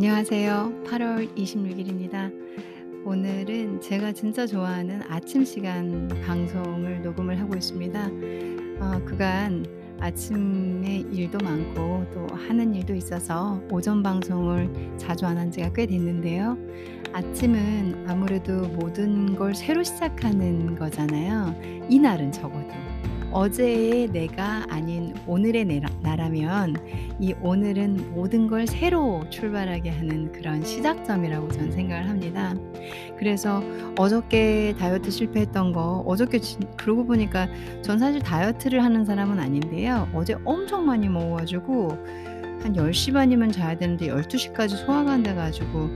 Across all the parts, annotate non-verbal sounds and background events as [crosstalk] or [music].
안녕하세요. 8월 26일입니다. 오늘은 제가 진짜 좋아하는 아침 시간 방송을 녹음을 하고 있습니다. 어, 그간 아침에 일도 많고 또 하는 일도 있어서 오전 방송을 자주 안 한 지가 꽤 됐는데요. 아침은 아무래도 모든 걸 새로 시작하는 거잖아요. 이날은 적어도. 어제의 내가 아닌 오늘의 나라면 이 오늘은 모든 걸 새로 출발하게 하는 그런 시작점이라고 저는 생각을 합니다. 그래서 어저께 다이어트 실패했던 거 어저께 진, 그러고 보니까 전 사실 다이어트를 하는 사람은 아닌데요. 어제 엄청 많이 먹어가지고 한 10시 반이면 자야 되는데 12시까지 소화가 안 돼가지고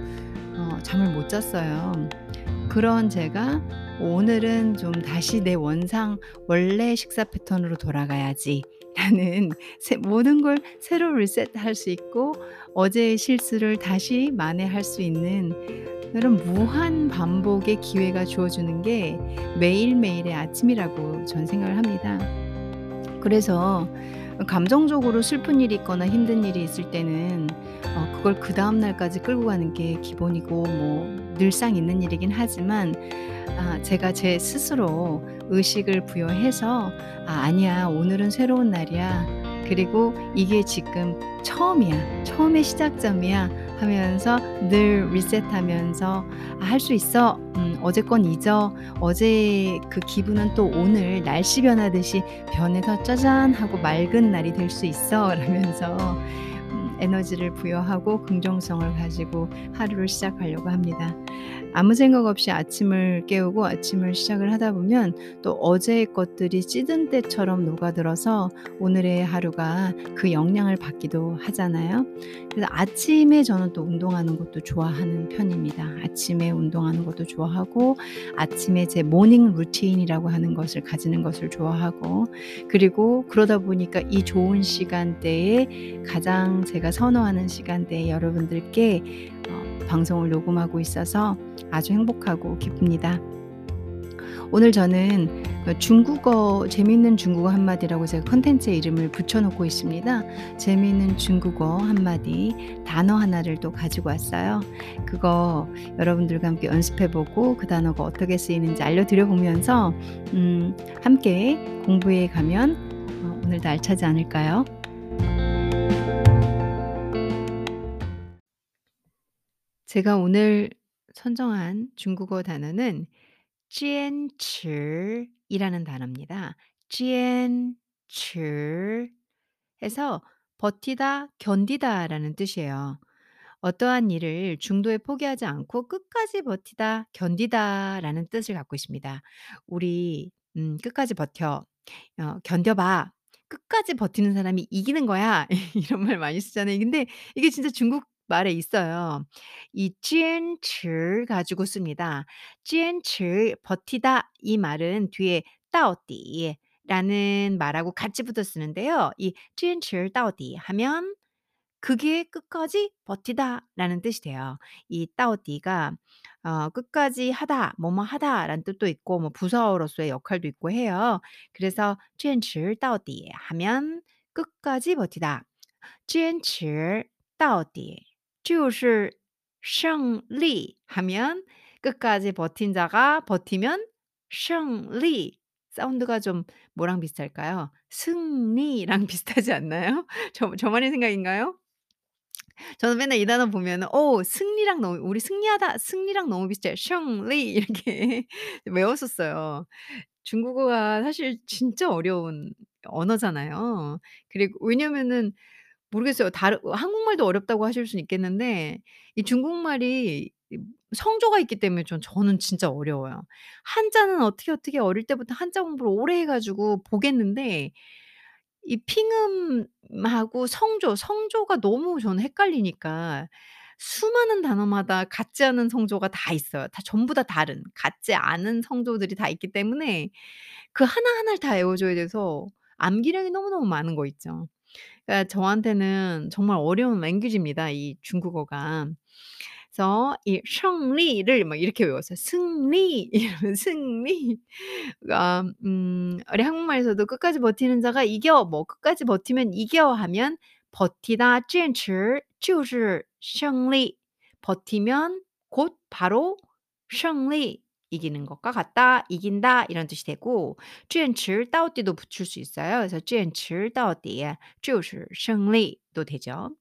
어, 잠을 못 잤어요. 그런 제가 오늘은 좀 다시 내 원상 원래 식사 패턴으로 돌아가야지 라는 [laughs] 모든 걸 새로 리셋할 수 있고 어제의 실수를 다시 만회할 수 있는 그런 무한 반복의 기회가 주어주는 게 매일매일의 아침이라고 전 생각을 합니다. 그래서 감정적으로 슬픈 일이 있거나 힘든 일이 있을 때는 어, 그걸 그 다음 날까지 끌고 가는 게 기본이고 뭐 늘상 있는 일이긴 하지만 아, 제가 제 스스로 의식을 부여해서 아, 아니야 오늘은 새로운 날이야. 그리고 이게 지금 처음이야. 처음의 시작점이야 하면서 늘 리셋하면서 아, 할 수 있어 음, 어제 건 잊어 어제 그 기분은 또 오늘 날씨 변하듯이 변해서 짜잔 하고 맑은 날이 될 수 있어 라면서 에너지를 부여하고 긍정성을 가지고 하루를 시작하려고 합니다. 아무 생각 없이 아침을 깨우고 아침을 시작을 하다 보면 또 어제의 것들이 찌든 때처럼 녹아들어서 오늘의 하루가 그 영향을 받기도 하잖아요. 그래서 아침에 저는 또 운동하는 것도 좋아하는 편입니다. 아침에 운동하는 것도 좋아하고 아침에 제 morning routine이라고 하는 것을 가지는 것을 좋아하고 그리고 그러다 보니까 이 좋은 시간대에 가장 제가 선호하는 시간대에 여러분들께 어, 방송을 녹음하고 있어서 아주 행복하고 기쁩니다. 오늘 저는 중국어 재미있는 중국어 한마디라고 제가 컨텐츠의 이름을 붙여놓고 있습니다. 재미있는 중국어 한마디 단어 하나를 또 가지고 왔어요. 그거 여러분들과 함께 연습해보고 그 단어가 어떻게 쓰이는지 알려드려보면서 음, 함께 공부해 가면 어, 오늘도 알차지 않을까요? 제가 오늘 선정한 중국어 단어는 坚持이라는 단어입니다. 坚持 해서 버티다, 견디다라는 뜻이에요. 어떠한 일을 중도에 포기하지 않고 끝까지 버티다, 견디다라는 뜻을 갖고 있습니다. 우리 음, 끝까지 버텨, 어, 견뎌봐. 끝까지 버티는 사람이 이기는 거야. [laughs] 이런 말 많이 쓰잖아요. 근데 이게 진짜 중국 말에 있어요. 이 坚持 가지고 씁니다. 坚持 버티다 이 말은 뒤에 到底 라는 말하고 같이 붙어 쓰는데요. 이 坚持到底 하면 그게 끝까지 버티다라는 뜻이 돼요. 이 到底가 어 끝까지 하다, 뭐뭐 하다라는 뜻도 있고 뭐 부사어로서의 역할도 있고 해요. 그래서 坚持到底 하면 끝까지 버티다. 坚持到底 就是胜利 하면 끝까지 버틴 자가 버티면 胜利 사운드가 좀 뭐랑 비슷할까요? 승리랑 [laughs] 비슷하지 않나요? 저 저만의 생각인가요? 저는 맨날 이 단어 보면은 어 승리랑 너무 우리 승리하다 승리랑 너무 비슷해요. 胜利 [laughs] 이렇게 외웠었어요. 중국어가 사실 진짜 어려운 언어잖아요. 그리고 왜냐면은 모르겠어요. 다른 한국말도 어렵다고 하실 수는 있겠는데 이 중국말이 이 성조가 있기 때문에 전 저는 진짜 어려워요. 한자는 어떻게, 어떻게 어릴 때부터 한자 공부를 오래 해 가지고 보겠는데 이 핑음하고 성조, 성조가 너무 저는 헷갈리니까 수많은 단어마다 같지 않은 성조가 다 있어요. 다 전부 다 다른 같지 않은 성조들이 다 있기 때문에 그 하나하나를 다 외워 줘야 돼서 암기량이 너무너무 많은 거 있죠. 그러니까 저한테는 정말 어려운 랭귀지입니다, 이 중국어가. 그래서 이胜利를 막 이렇게 외웠어요. 승리 이러면 승리. 그러니까 음 우리 한국말에서도 끝까지 버티는 자가 이겨 뭐 끝까지 버티면 이겨 하면 버티다 坚持 就是胜利. 버티면 곧 바로 胜利 이기는 것과 같다, 이긴다 이런 뜻이 되고 坚持到底도 붙일 수 있어요. 그래서 坚持到底就是胜利도 되죠.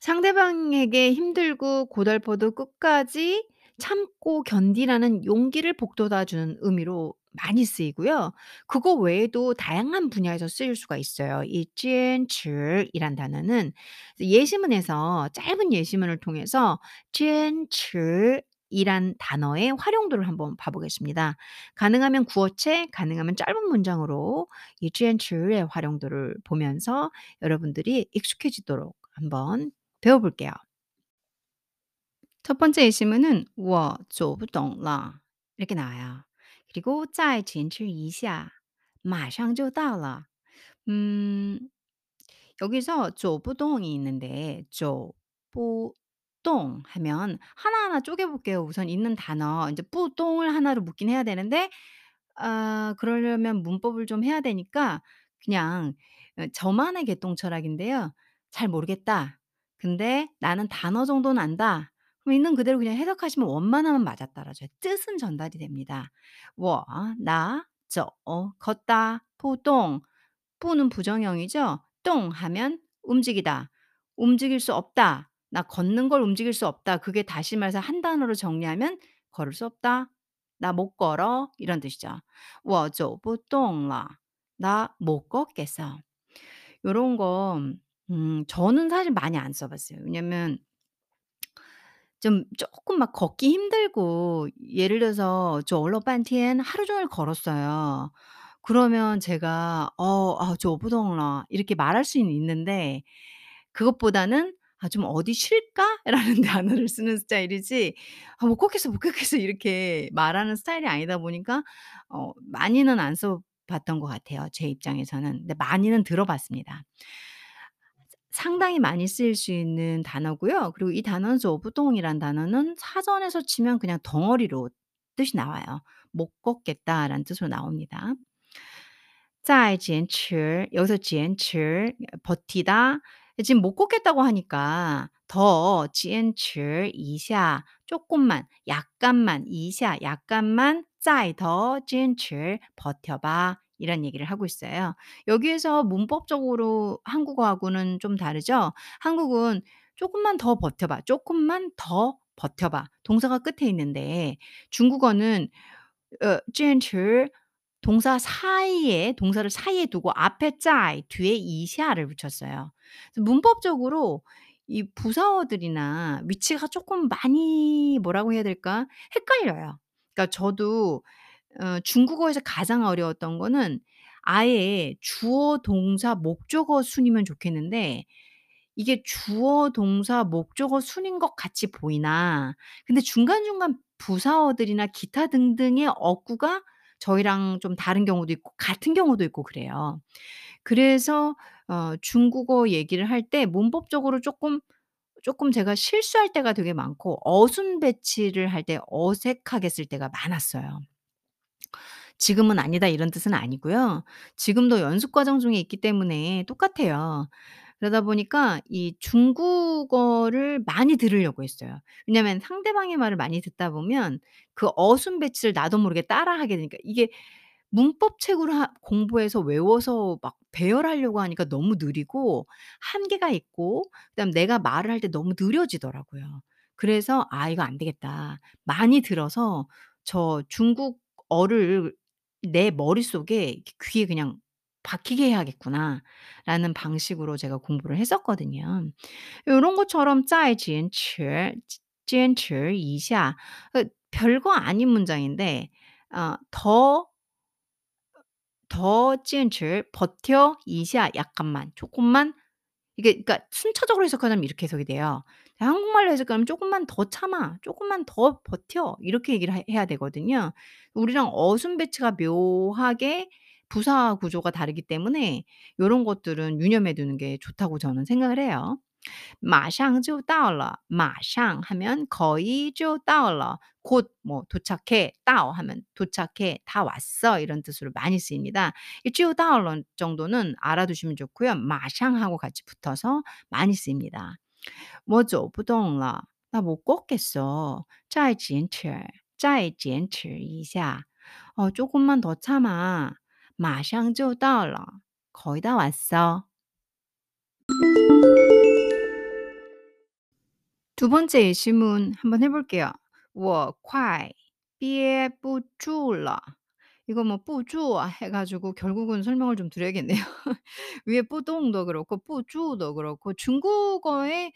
상대방에게 힘들고 고달퍼도 끝까지 참고 견디라는 용기를 북돋아 주는 의미로 많이 쓰이고요. 그거 외에도 다양한 분야에서 쓰일 수가 있어요. 이 坚持이란 단어는 예시문에서 짧은 예시문을 통해서 坚持 이란 단어의 활용도를 한번 봐 보겠습니다. 가능하면 구어체, 가능하면 짧은 문장으로 이 坚持의 활용도를 보면서 여러분들이 익숙해지도록 한번 배워 볼게요. 첫 번째 예시문은 我走不懂了 이렇게 나와요. 그리고 再坚持一下马上就到了. 음. 여기서 走不动이 있는데 走不 똥 하면 하나하나 쪼개 볼게요. 우선 있는 단어 인제 뿌, 똥을 하나로 묶긴 해야 되는데 아 그러려면 문법을 좀 해야 되니까 그냥 어, 저만의 개똥 철학인데요. '잘 모르겠다. 근데 나는 단어 정도는 안다.' 그럼 있는 그대로 그냥 해석하시면 원만하면 맞아 떨어져요. 뜻은 전달이 됩니다. '워 나저 어, 걷다 부 똥' 뿌는 부정형이죠. '똥' 하면 움직이다. '움직일 수 없다.' 나 걷는 걸 움직일 수 없다. 그게 다시 말해서 한 단어로 정리하면 걸을 수 없다. 나 못 걸어 이런 뜻이죠. 我走不动了. 나 못 걷겠어. 요런 거 음 저는 사실 많이 안 써 봤어요. 왜냐면 좀 쪼끔 막 걷기 힘들고 예를 들어서 走了半天 하루 종일 걸었어요. 그러면 제가 어 아 走不动了 이렇게 말할 수는 있는데 그것보다는 ' 아 좀 어디 쉴까?'라는 [laughs] 단어를 쓰는 스타일이지 '아 못 걷겠어, 못 걷겠어.' 이렇게 말하는 스타일이 아니다 보니까 어 많이는 안 써 봤던 것 같아요, 제 입장에서는. 근데 많이는 들어 봤습니다. 상당히 많이 쓰일 수 있는 단어고요. 그리고 이 단어는 走不动이란 단어는 사전에서 치면 그냥 덩어리로 뜻이 나와요. '못 걷겠다.'라는 뜻으로 나옵니다. 再坚持 여기서 坚持 버티다. 예, 지금 못 걷겠다고 하니까 더 지엔츠 이샤 조금만 약간만 이샤 약간만 짜이 더 지엔츠 버텨봐 이런 얘기를 하고 있어요. 여기에서 문법적으로 한국어하고는 좀 다르죠. 한국은 조금만 더 버텨봐, 조금만 더 버텨봐 동사가 끝에 있는데 중국어는 지엔츠 어, 동사 사이에 동사를 사이에 두고 앞에 짜이 뒤에 이샤를 붙였어요. 문법적으로 이 부사어들이나 위치가 조금 많이 뭐라고 해야 될까? 헷갈려요. 그러니까 저도 어 중국어에서 가장 어려웠던 거는 아예 주어 동사 목적어 순이면 좋겠는데 이게 주어 동사 목적어 순인 것 같이 보이나 근데 중간중간 부사어들이나 기타 등등의 어구가 저희랑 좀 다른 경우도 있고 같은 경우도 있고 그래요. 그래서 어 중국어 얘기를 할 때 문법적으로 쪼끔, 쪼끔 제가 실수할 때가 되게 많고 어순 배치를 할 때 어색하게 쓸 때가 많았어요. 지금은 아니다 이런 뜻은 아니고요. 지금도 연습 과정 중에 있기 때문에 똑같아요. 그러다 보니까 이 중국어를 많이 들으려고 했어요. 왜냐하면 상대방의 말을 많이 듣다 보면 그 어순 배치를 나도 모르게 따라하게 되니까 이게 문법 책으로 하 공부해서 외워서 막 배열하려고 하니까 너무 느리고 한계가 있고 그다음에 내가 말을 할 때 너무 느려지더라고요. 그래서 '아 이거 안 되겠다. 많이 들어서 저 중국어를 내 머릿속에 귀에 그냥 박히게 해야겠구나.'라는 방식으로 제가 공부를 했었거든요. 요런 것처럼 再坚持 坚持一下 그 별거 아닌 문장인데 어 더 더 坚持 버텨 一下 약간만, 쪼끔만 이게 그러니까 순차적으로 해석하자면 이렇게 해석이 돼요. 한국말로 해석하면 "쪼끔만 더 참아. 쪼끔만 더 버텨." 이렇게 얘기를 해 해야 되거든요. 우리랑 어순 배치가 묘하게 부사 구조가 다르기 때문에 요런 것들은 유념해 두는 게 좋다고 저는 생각을 해요. 马上就到了.马上 하면 거의 就到了. 곧 뭐 도착해. 到 하면 도착해. 다 왔어. 이런 뜻으로 많이 쓰입니다. 이 就到了 정도는 알아두시면 좋고요. 马上 하고 같이 붙어서 많이 쓰입니다. 我走不动了. 나 못 걷겠어. 再坚持.再坚持一下. 어 조금만 더 참아. 马上就到了. 거의 다 왔어. 두 번째 예시문 한번 해 볼게요. 我快憋不住了. 이거 뭐 뿌쭈 아, 해 가지고 결국은 설명을 좀 드려야겠네요. [laughs] 위에 뿌동도 그렇고 뿌쭈도 그렇고 중국어의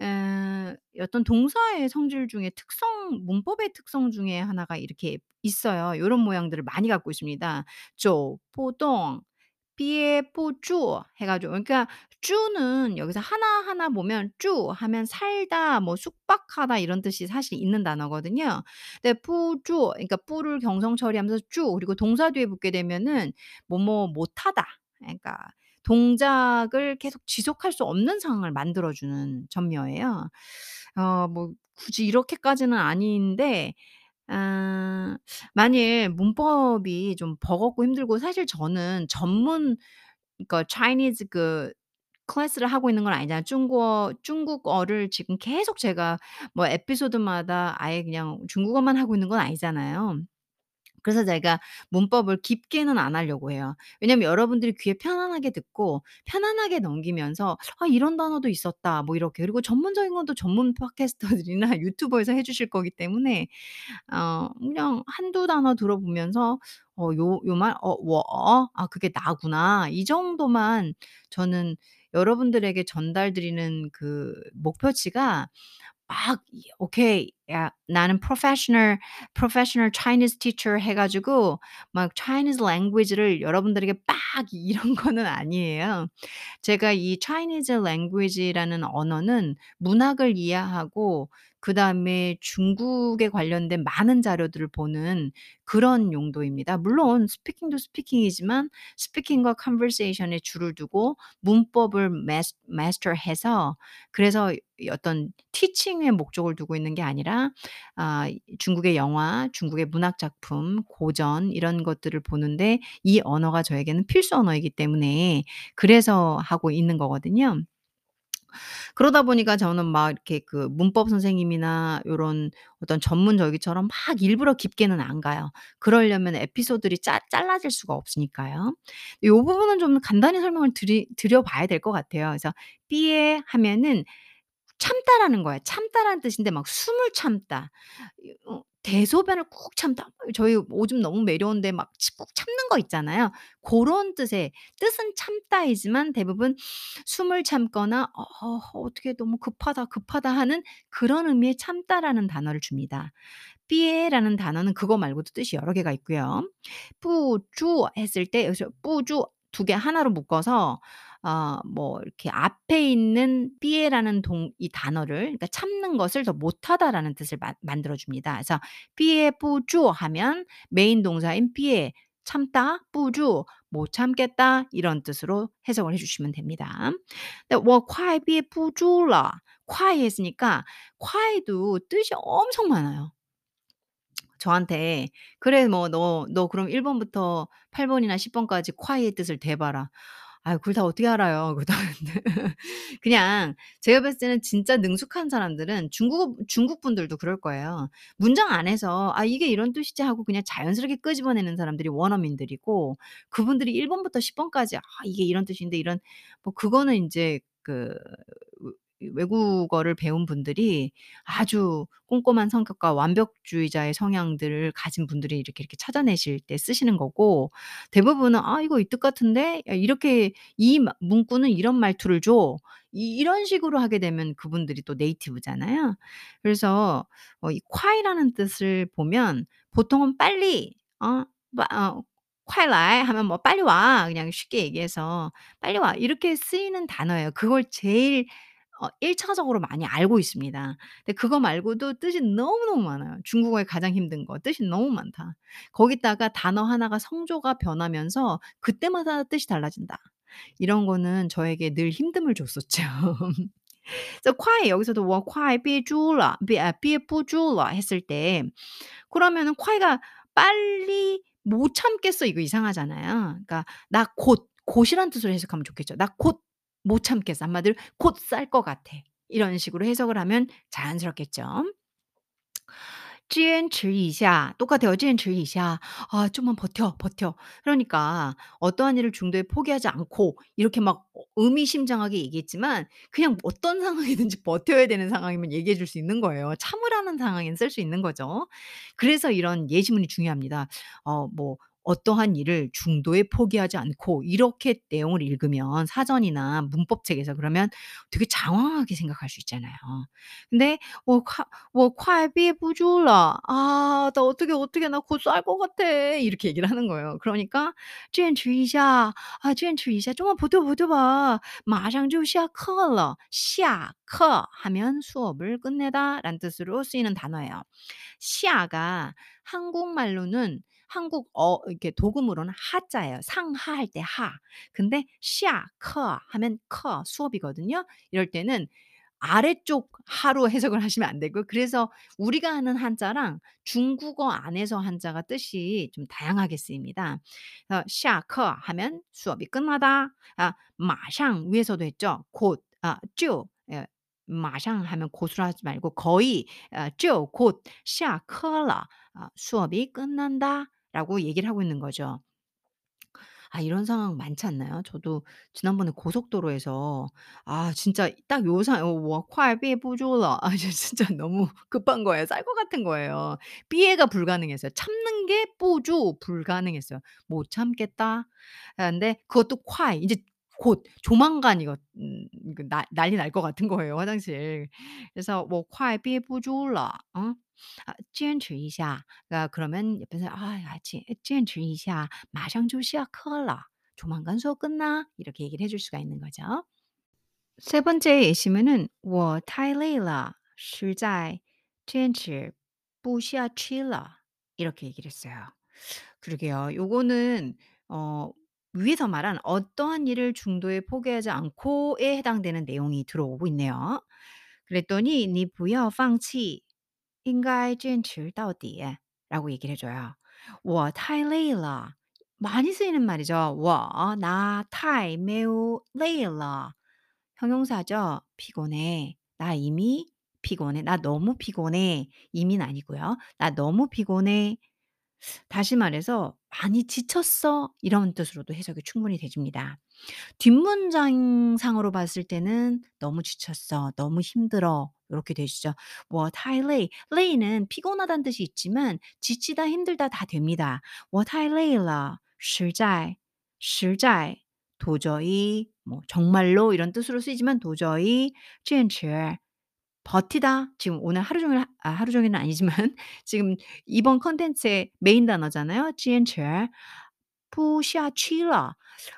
에 어떤 동사의 성질 중에 특성 문법의 특성 중에 하나가 이렇게 있어요. 요런 모양들을 많이 갖고 있습니다. 쪼, 뿌동, 비에 뿌쭈 해 가지고 그러니까 주는 여기서 하나하나 보면 주 하면 살다 뭐 숙박하다 이런 뜻이 사실 있는 단어거든요. 근데 푸주 그러니까 푸를 경성 처리하면서 주 그리고 동사 뒤에 붙게 되면은 뭐뭐 못하다. 그러니까 동작을 계속 지속할 수 없는 상황을 만들어 주는 전묘예요. 어 뭐 굳이 이렇게까지는 아닌데 아, 만일 문법이 좀 버겁고 힘들고 사실 저는 전문 그러니까 Chinese 그 클래스를 하고 있는 건 아니잖아요. 중국어 중국어를 지금 계속 제가 뭐 에피소드마다 아예 그냥 중국어만 하고 있는 건 아니잖아요. 그래서 제가 문법을 깊게는 안 하려고 해요. 왜냐면 여러분들이 귀에 편안하게 듣고 편안하게 넘기면서 '아 이런 단어도 있었다.' 뭐 이렇게. 그리고 전문적인 건 또 전문 팟캐스터들이나 [laughs] 유튜버에서 해 주실 거기 때문에 어 그냥 한두 단어 들어보면서 '어 요 요 말 어 워 어 아 그게 나구나.' 이 정도만 저는 여러분들에게 전달드리는 그 목표치가 막이 오케이. 야 나는 professional professional Chinese teacher 해 가지고 막 Chinese language를 여러분들에게 막 [laughs] 이런 거는 아니에요. 제가 이 Chinese language라는 언어는 문학을 이해하고 그다음에 중국에 관련된 많은 자료들을 보는 그런 용도입니다. 물론 스피킹도 스피킹이지만 스피킹과 컨버세이션에 줄을 두고 문법을 마스 마스터해서 그래서 이 어떤 티칭의 목적을 두고 있는 게 아니라 아 중국의 영화, 중국의 문학 작품, 고전 이런 것들을 보는데 이 언어가 저에게는 필수 언어이기 때문에 그래서 하고 있는 거거든요. 그러다 보니까 저는 막 이렇게 그 문법 선생님이나 요런 어떤 전문적이처럼 막 일부러 깊게는 안 가요. 그러려면 에피소드들이 짜 잘라질 수가 없으니까요. 요 부분은 좀 간단히 설명을 드리 드려 봐야 될 것 같아요. 그래서 삐에 하면은 참다라는 거예요. 참다라는 뜻인데 막 숨을 참다. 이 어 대소변을 꾹 참다. 저희 오줌 너무 매려운데 막치꾹 참는 거 있잖아요. 고런 뜻의 뜻은 참다이지만 대부분 숨을 참거나 '어 어 어떻게 너무 급하다, 급하다.' 하는 그런 의미의 참다라는 단어를 줍니다. 삐에라는 단어는 그거 말고도 뜻이 여러 개가 있고요. 뿌주 했을 때 여기서 뿌주 두 개 하나로 묶어서 어 뭐 이렇게 앞에 있는 삐에라는 동 이 단어를 그러니까 참는 것을 더 못하다라는 뜻을 만 만들어 줍니다. 그래서 삐에 뿌주 하면 메인 동사인 삐에 참다, 뿌주 못 참겠다 이런 뜻으로 해석을 해 주시면 됩니다. 근데 我快憋不住了. 快 했으니까 快도 뜻이 엄청 많아요. 저한테 "그래 뭐 너 너 그럼 1 번부터 8 번이나 10 번까지 콰이의 뜻을 대봐라." 아유 그걸 다 어떻게 알아요. 그거 다 근데 그냥 제가 봤을 때는 진짜 능숙한 사람들은 중국어 중국 분들도 그럴 거예요. 문장 안에서 '아 이게 이런 뜻이지.' 하고 그냥 자연스럽게 끄집어내는 사람들이 원어민들이고 그분들이 1 번부터 10 번까지 '아 이게 이런 뜻인데.' 이런 뭐 그거는 인제 그이 외국어를 배운 분들이 아주 꼼꼼한 성격과 완벽주의자의 성향들을 가진 분들이 이렇게, 이렇게 찾아내실 때 쓰시는 거고 대부분은 '아 이거 이 뜻 같은데? 야 이렇게 이 마 문구는 이런 말투를 줘.' 이 이런 식으로 하게 되면 그분들이 또 네이티브잖아요. 그래서 어 이 콰이라는 뜻을 보면 보통은 빨리 어빠어快来 하면 뭐 "빨리 와." 그냥 쉽게 얘기해서 "빨리 와." 이렇게 쓰이는 단어예요. 그걸 제일 어, 1차적으로 많이 알고 있습니다. 근데 그거 말고도 뜻이 너무너무 많아요. 중국어의 가장 힘든 거 뜻이 너무 많다. 거기다가 단어 하나가 성조가 변하면서 그때마다 뜻이 달라진다. 이런 거는 저에게 늘 힘듦을 줬었죠. [laughs] 그래서 콰이 여기서도 워 콰이 비주라 비비부주라 아, 했을 때 그러면은 콰이가 빨리 못 참겠어 이거 이상하잖아요. 그러니까 나 곧 곧이란 뜻으로 해석하면 좋겠죠. 나 곧 못 참겠어. 한마디로 곧 쌀 것 같아. 이런 식으로 해석을 하면 자연스럽겠죠. 坚持一下 똑같아요. 坚持一下. 아 좀만 버텨, 버텨. 그러니까 어떠한 일을 중도에 포기하지 않고 이렇게 막 어 의미심장하게 얘기했지만 그냥 어떤 [laughs] 상황이든지 버텨야 되는 상황이면 얘기해 줄 수 있는 거예요. 참으라는 상황에는 쓸 수 있는 거죠. 그래서 이런 예시문이 중요합니다. 어 뭐 어떠한 일을 중도에 포기하지 않고 이렇게 내용을 읽으면 사전이나 문법책에서 그러면 되게 장황하게 생각할 수 있잖아요. 근데 我快我快憋不住了. 아 나 어떻게, 어떻게 나 곧 쌀 것 같아. 이렇게 얘기를 하는 거예요. 그러니까 坚持一下. 아 坚持一下. 좀만 버텨, 버텨 봐. 马上就下课了. 下课 하면 수업을 끝내다라는 뜻으로 쓰이는 단어예요. 下가 한국말로는 한국 어 이렇게 도금으로는 하자예요. 상하 할 때 하. 근데 샤, 커 하면 커 수업이거든요. 이럴 때는 아래쪽 하로 [laughs] 해석을 하시면 안 되고 그래서 우리가 하는 한자랑 중국어 안에서 한자가 뜻이 좀 다양하게 쓰입니다. 샤커 하면 수업이 끝나다. 아, 마샹 위에서도 했죠. 곧 아, 쭈 예, 마샹 하면 고수라 하지 말고 거의 아, 쭈곧 샤커라 아, 수업이 끝난다. 라고 얘기를 하고 있는 거죠. 아 이런 상황 많지 않나요? 저도 지난번에 고속도로에서 아 진짜 딱 요 상 어워 뭐 콰이 부졸라 아 [laughs] 진짜 너무 급한 거예요. 쌀 것 같은 거예요. 비애가 불가능했어요. 참는 게 뿌주 불가능했어요. '못 참겠다.' 아, 근데 그것도 콰이 인제 곧 조만간 이거 음 이거 나 난리 날 것 같은 거예요 화장실. 그래서 我快憋不住了. 어? 아 坚持一下. 그러니까 그러면 옆에서 "아 야 제 坚持一下马上就下课了. 조만간 수업 끝나." 이렇게 얘기를 해줄 수가 있는 거죠. 세 번째 예시문은 我太累了实在坚持不下去了 이렇게 얘기를 했어요. 그러게요. 요거는 어 위에서 말한 어떠한 일을 중도에 포기하지 않고에 해당되는 내용이 들어오고 있네요. 그랬더니 你不要放弃应该坚持到底 라고 얘기를 해 줘요. 我太累了 많이 쓰이는 말이죠. 我 나 太 매우 累了 형용사죠. 피곤해. 나 이미 피곤해. 나 너무 피곤해. 이미는 아니고요. 나 너무 피곤해. 다시 말해서 " 많이 지쳤어." 이런 뜻으로도 해석이 충분히 되집니다. 뒷문장상으로 봤을 때는 "너무 지쳤어. 너무 힘들어." 요렇게 되시죠. 我太累 累는 피곤하다는 뜻이 있지만 지치다, 힘들다 다 됩니다. 我太累了实在实在 도저히 뭐 정말로 이런 뜻으로 쓰이지만 도저히 坚持 버티다 지금 오늘 하루 종일 아 하루 종일은 아니지만 [laughs] 지금 이번 컨텐츠의 메인 단어잖아요. 坚持 부샤취라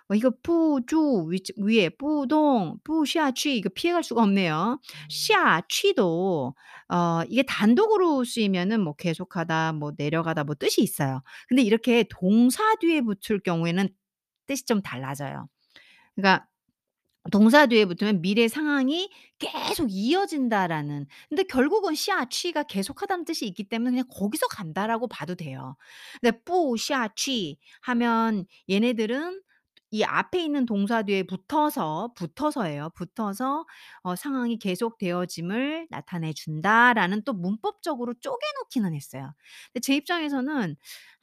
어, 이거 부주 위에 부동 부샤취 이거 피해갈 수가 없네요. 샤취도 어 이게 단독으로 쓰이면은 뭐 계속하다 뭐 내려가다 뭐 뜻이 있어요. 근데 이렇게 동사 뒤에 붙을 경우에는 뜻이 좀 달라져요. 그러니까 동사 뒤에 붙으면 미래 상황이 계속 이어진다라는 근데 결국은 下去가 계속하다는 뜻이 있기 때문에 그냥 '거기서 간다.'라고 봐도 돼요. 근데 不下去 하면 얘네들은 이 앞에 있는 동사 뒤에 붙어서, 붙어서예요. 붙어서 어 '상황이 계속되어짐을 나타내 준다.'라는 또 문법적으로 쪼개 놓기는 했어요. 근데 제 입장에서는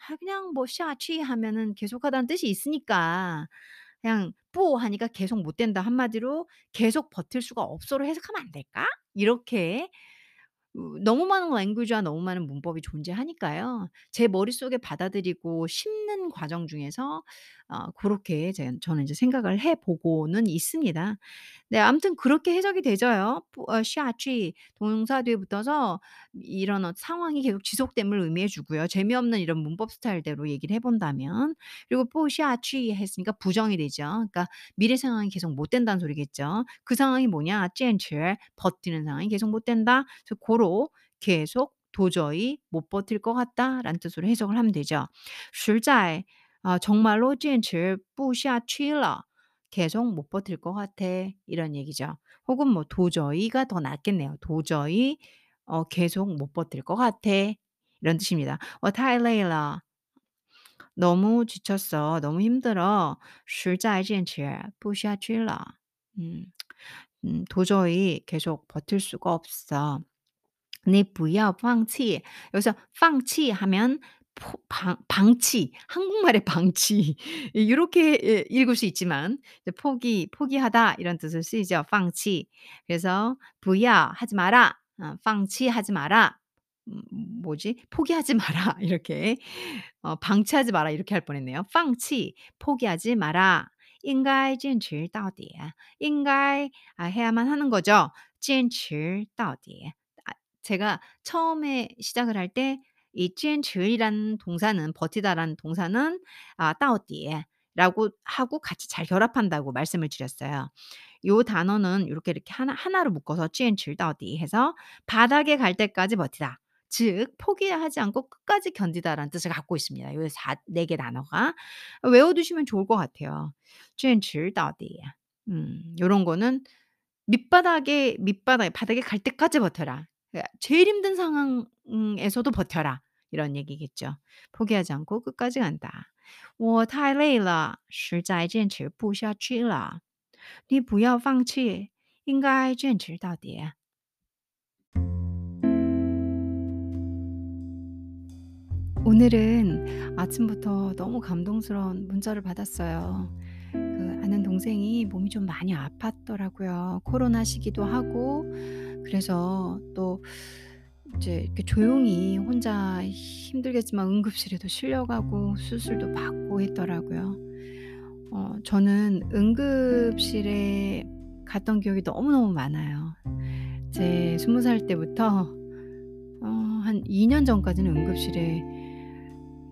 아 그냥 뭐 下去 하면은 계속하다는 뜻이 있으니까 그냥 不 하니까 '계속 못 된다.' 한마디로 '계속 버틸 수가 없어.'로 해석하면 안 될까? 이렇게 어 너무 많은 랭귀지와 너무 많은 문법이 존재하니까요. 제 머릿속에 받아들이고 심는 과정 중에서 아, 어, 그렇게 저는 이제 생각을 해보고는 있습니다. 네, 아무튼 그렇게 해석이 되죠요. 어, 샤취 동사 뒤에 붙어서 이런 어, 상황이 계속 지속됨을 의미해주고요. 재미없는 이런 문법 스타일대로 얘기를 해본다면 그리고 뽀샤취 했으니까 부정이 되죠. 그러니까 미래 상황이 계속 못 된다는 소리겠죠. 그 상황이 뭐냐? 아찌엔칠 버티는 상황이 계속 못 된다. 그래서 고로 계속 도저히 못 버틸 것 같다라는 뜻으로 해석을 하면 되죠. 술자에 아 정말로 坚持不下去了. 계속 못 버틸 것 같아." 이런 얘기죠. 혹은 뭐 "도저히"가 더 낫겠네요. "도저히 어 계속 못 버틸 것 같아." 이런 뜻입니다. "我太累了." "너무 지쳤어. 너무 힘들어. 实在坚持不下去了." 음. 음 "도저히 계속 버틸 수가 없어." 你不要放弃. 여기서 放弃 하면 포 방 방치, 한국말의 방치 [laughs] 이 요렇게 예 읽을 수 있지만 이제 포기, 포기하다 이런 뜻으로 쓰이죠. 放弃. 그래서 不要 하지 마라. 어 放弃하지 마라. 음 뭐지? 포기하지 마라 [laughs] 이렇게 어 방치하지 마라 이렇게 할 뻔했네요. 放弃 포기하지 마라. 应该坚持到底. 应该 아 해야만 하는 거죠. 坚持到底. 아 제가 처음에 시작을 할 때 이 坚持 이라는 동사는 버티다라는 동사는 아 到底 라고 하고 같이 잘 결합한다고 말씀을 드렸어요. 요 단어는 요렇게 이렇게 하나 하나로 묶어서 坚持到底 해서 바닥에 갈 때까지 버티다. 즉 포기하지 않고 끝까지 견디다라는 뜻을 갖고 있습니다. 요 사 4개 단어가. 외워 두시면 좋을 것 같아요. 坚持到底. 음 요런 거는 밑바닥에 밑바닥에 바닥에 갈 때까지 버텨라. 그러니까 제일 힘든 상황에서도 버텨라. 이런 얘기겠죠. 포기하지 않고 끝까지 간다. 我太累了，实在坚持不下去了。你不要放弃，应该坚持到底。 오늘은 아침부터 너무 감동스러운 문자를 받았어요. 그 아는 동생이 몸이 좀 많이 아팠더라고요. 코로나 시기도 하고 그래서 또 이제 이렇게 조용히 혼자 힘들겠지만 응급실에도 실려가고 수술도 받고 했더라고요. 어 저는 응급실에 갔던 기억이 너무너무 많아요. 제 20살 때부터 어 한 2년 전까지는 응급실에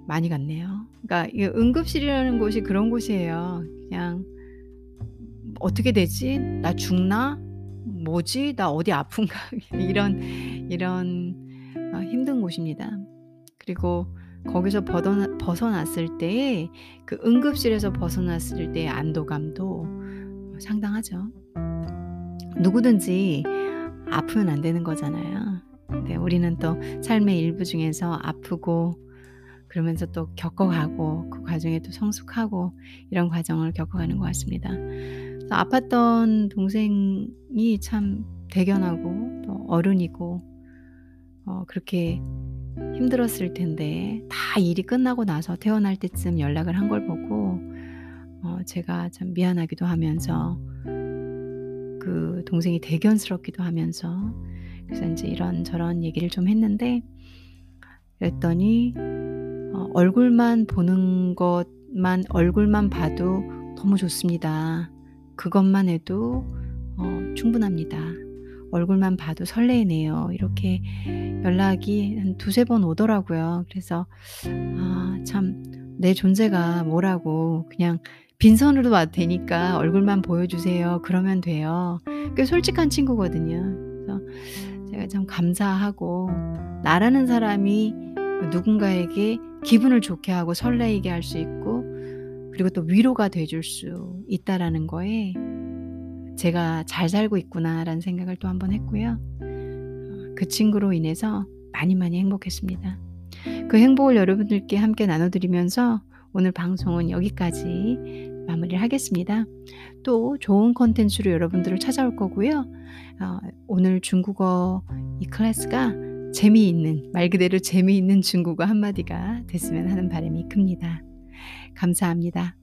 많이 갔네요. 그러니까 이 응급실이라는 곳이 그런 곳이에요. 그냥 '어떻게 되지? 나 죽나? 뭐지? 나 어디 아픈가?' [laughs] 이런 이런 어 힘든 곳입니다. 그리고 거기서 벗어나 벗어났을 때의 그 응급실에서 벗어났을 때의 안도감도 상당하죠. 누구든지 아프면 안 되는 거잖아요. 근데 우리는 또 삶의 일부 중에서 아프고 그러면서 또 겪어가고 그 과정에 또 성숙하고 이런 과정을 겪어가는 것 같습니다. 아팠던 동생이 참 대견하고 또 어른이고 어 그렇게 힘들었을 텐데 다 일이 끝나고 나서 퇴원할 때쯤 연락을 한 걸 보고 어 제가 참 미안하기도 하면서 그 동생이 대견스럽기도 하면서 그래서 인제 이런 저런 얘기를 좀 했는데 그랬더니 어 "얼굴만 보는 것만 얼굴만 봐도 너무 좋습니다. 그것만 해도 어 충분합니다. 얼굴만 봐도 설레네요." 이렇게 연락이 한 두세 번 오더라고요. 그래서 아 참 내 존재가 뭐라고 그냥 빈손으로 와도 되니까 "얼굴만 보여주세요." 그러면 돼요. 꽤 솔직한 친구거든요. 그래서 제가 참 감사하고 나라는 사람이 누군가에게 기분을 좋게 하고 설레이게 할 수 있고 그리고 또 위로가 돼줄 수 있다라는 거에 제가 '잘 살고 있구나.'라는 생각을 또 한 번 했고요. 어그 친구로 인해서 많이 많이 행복했습니다. 그 행복을 여러분들께 함께 나눠 드리면서 오늘 방송은 여기까지 마무리를 하겠습니다. 또 좋은 콘텐츠로 여러분들을 찾아올 거고요. 어 오늘 중국어 이 클래스가 재미있는 말 그대로 재미있는 중국어 한마디가 됐으면 하는 바람이 큽니다. 감사합니다.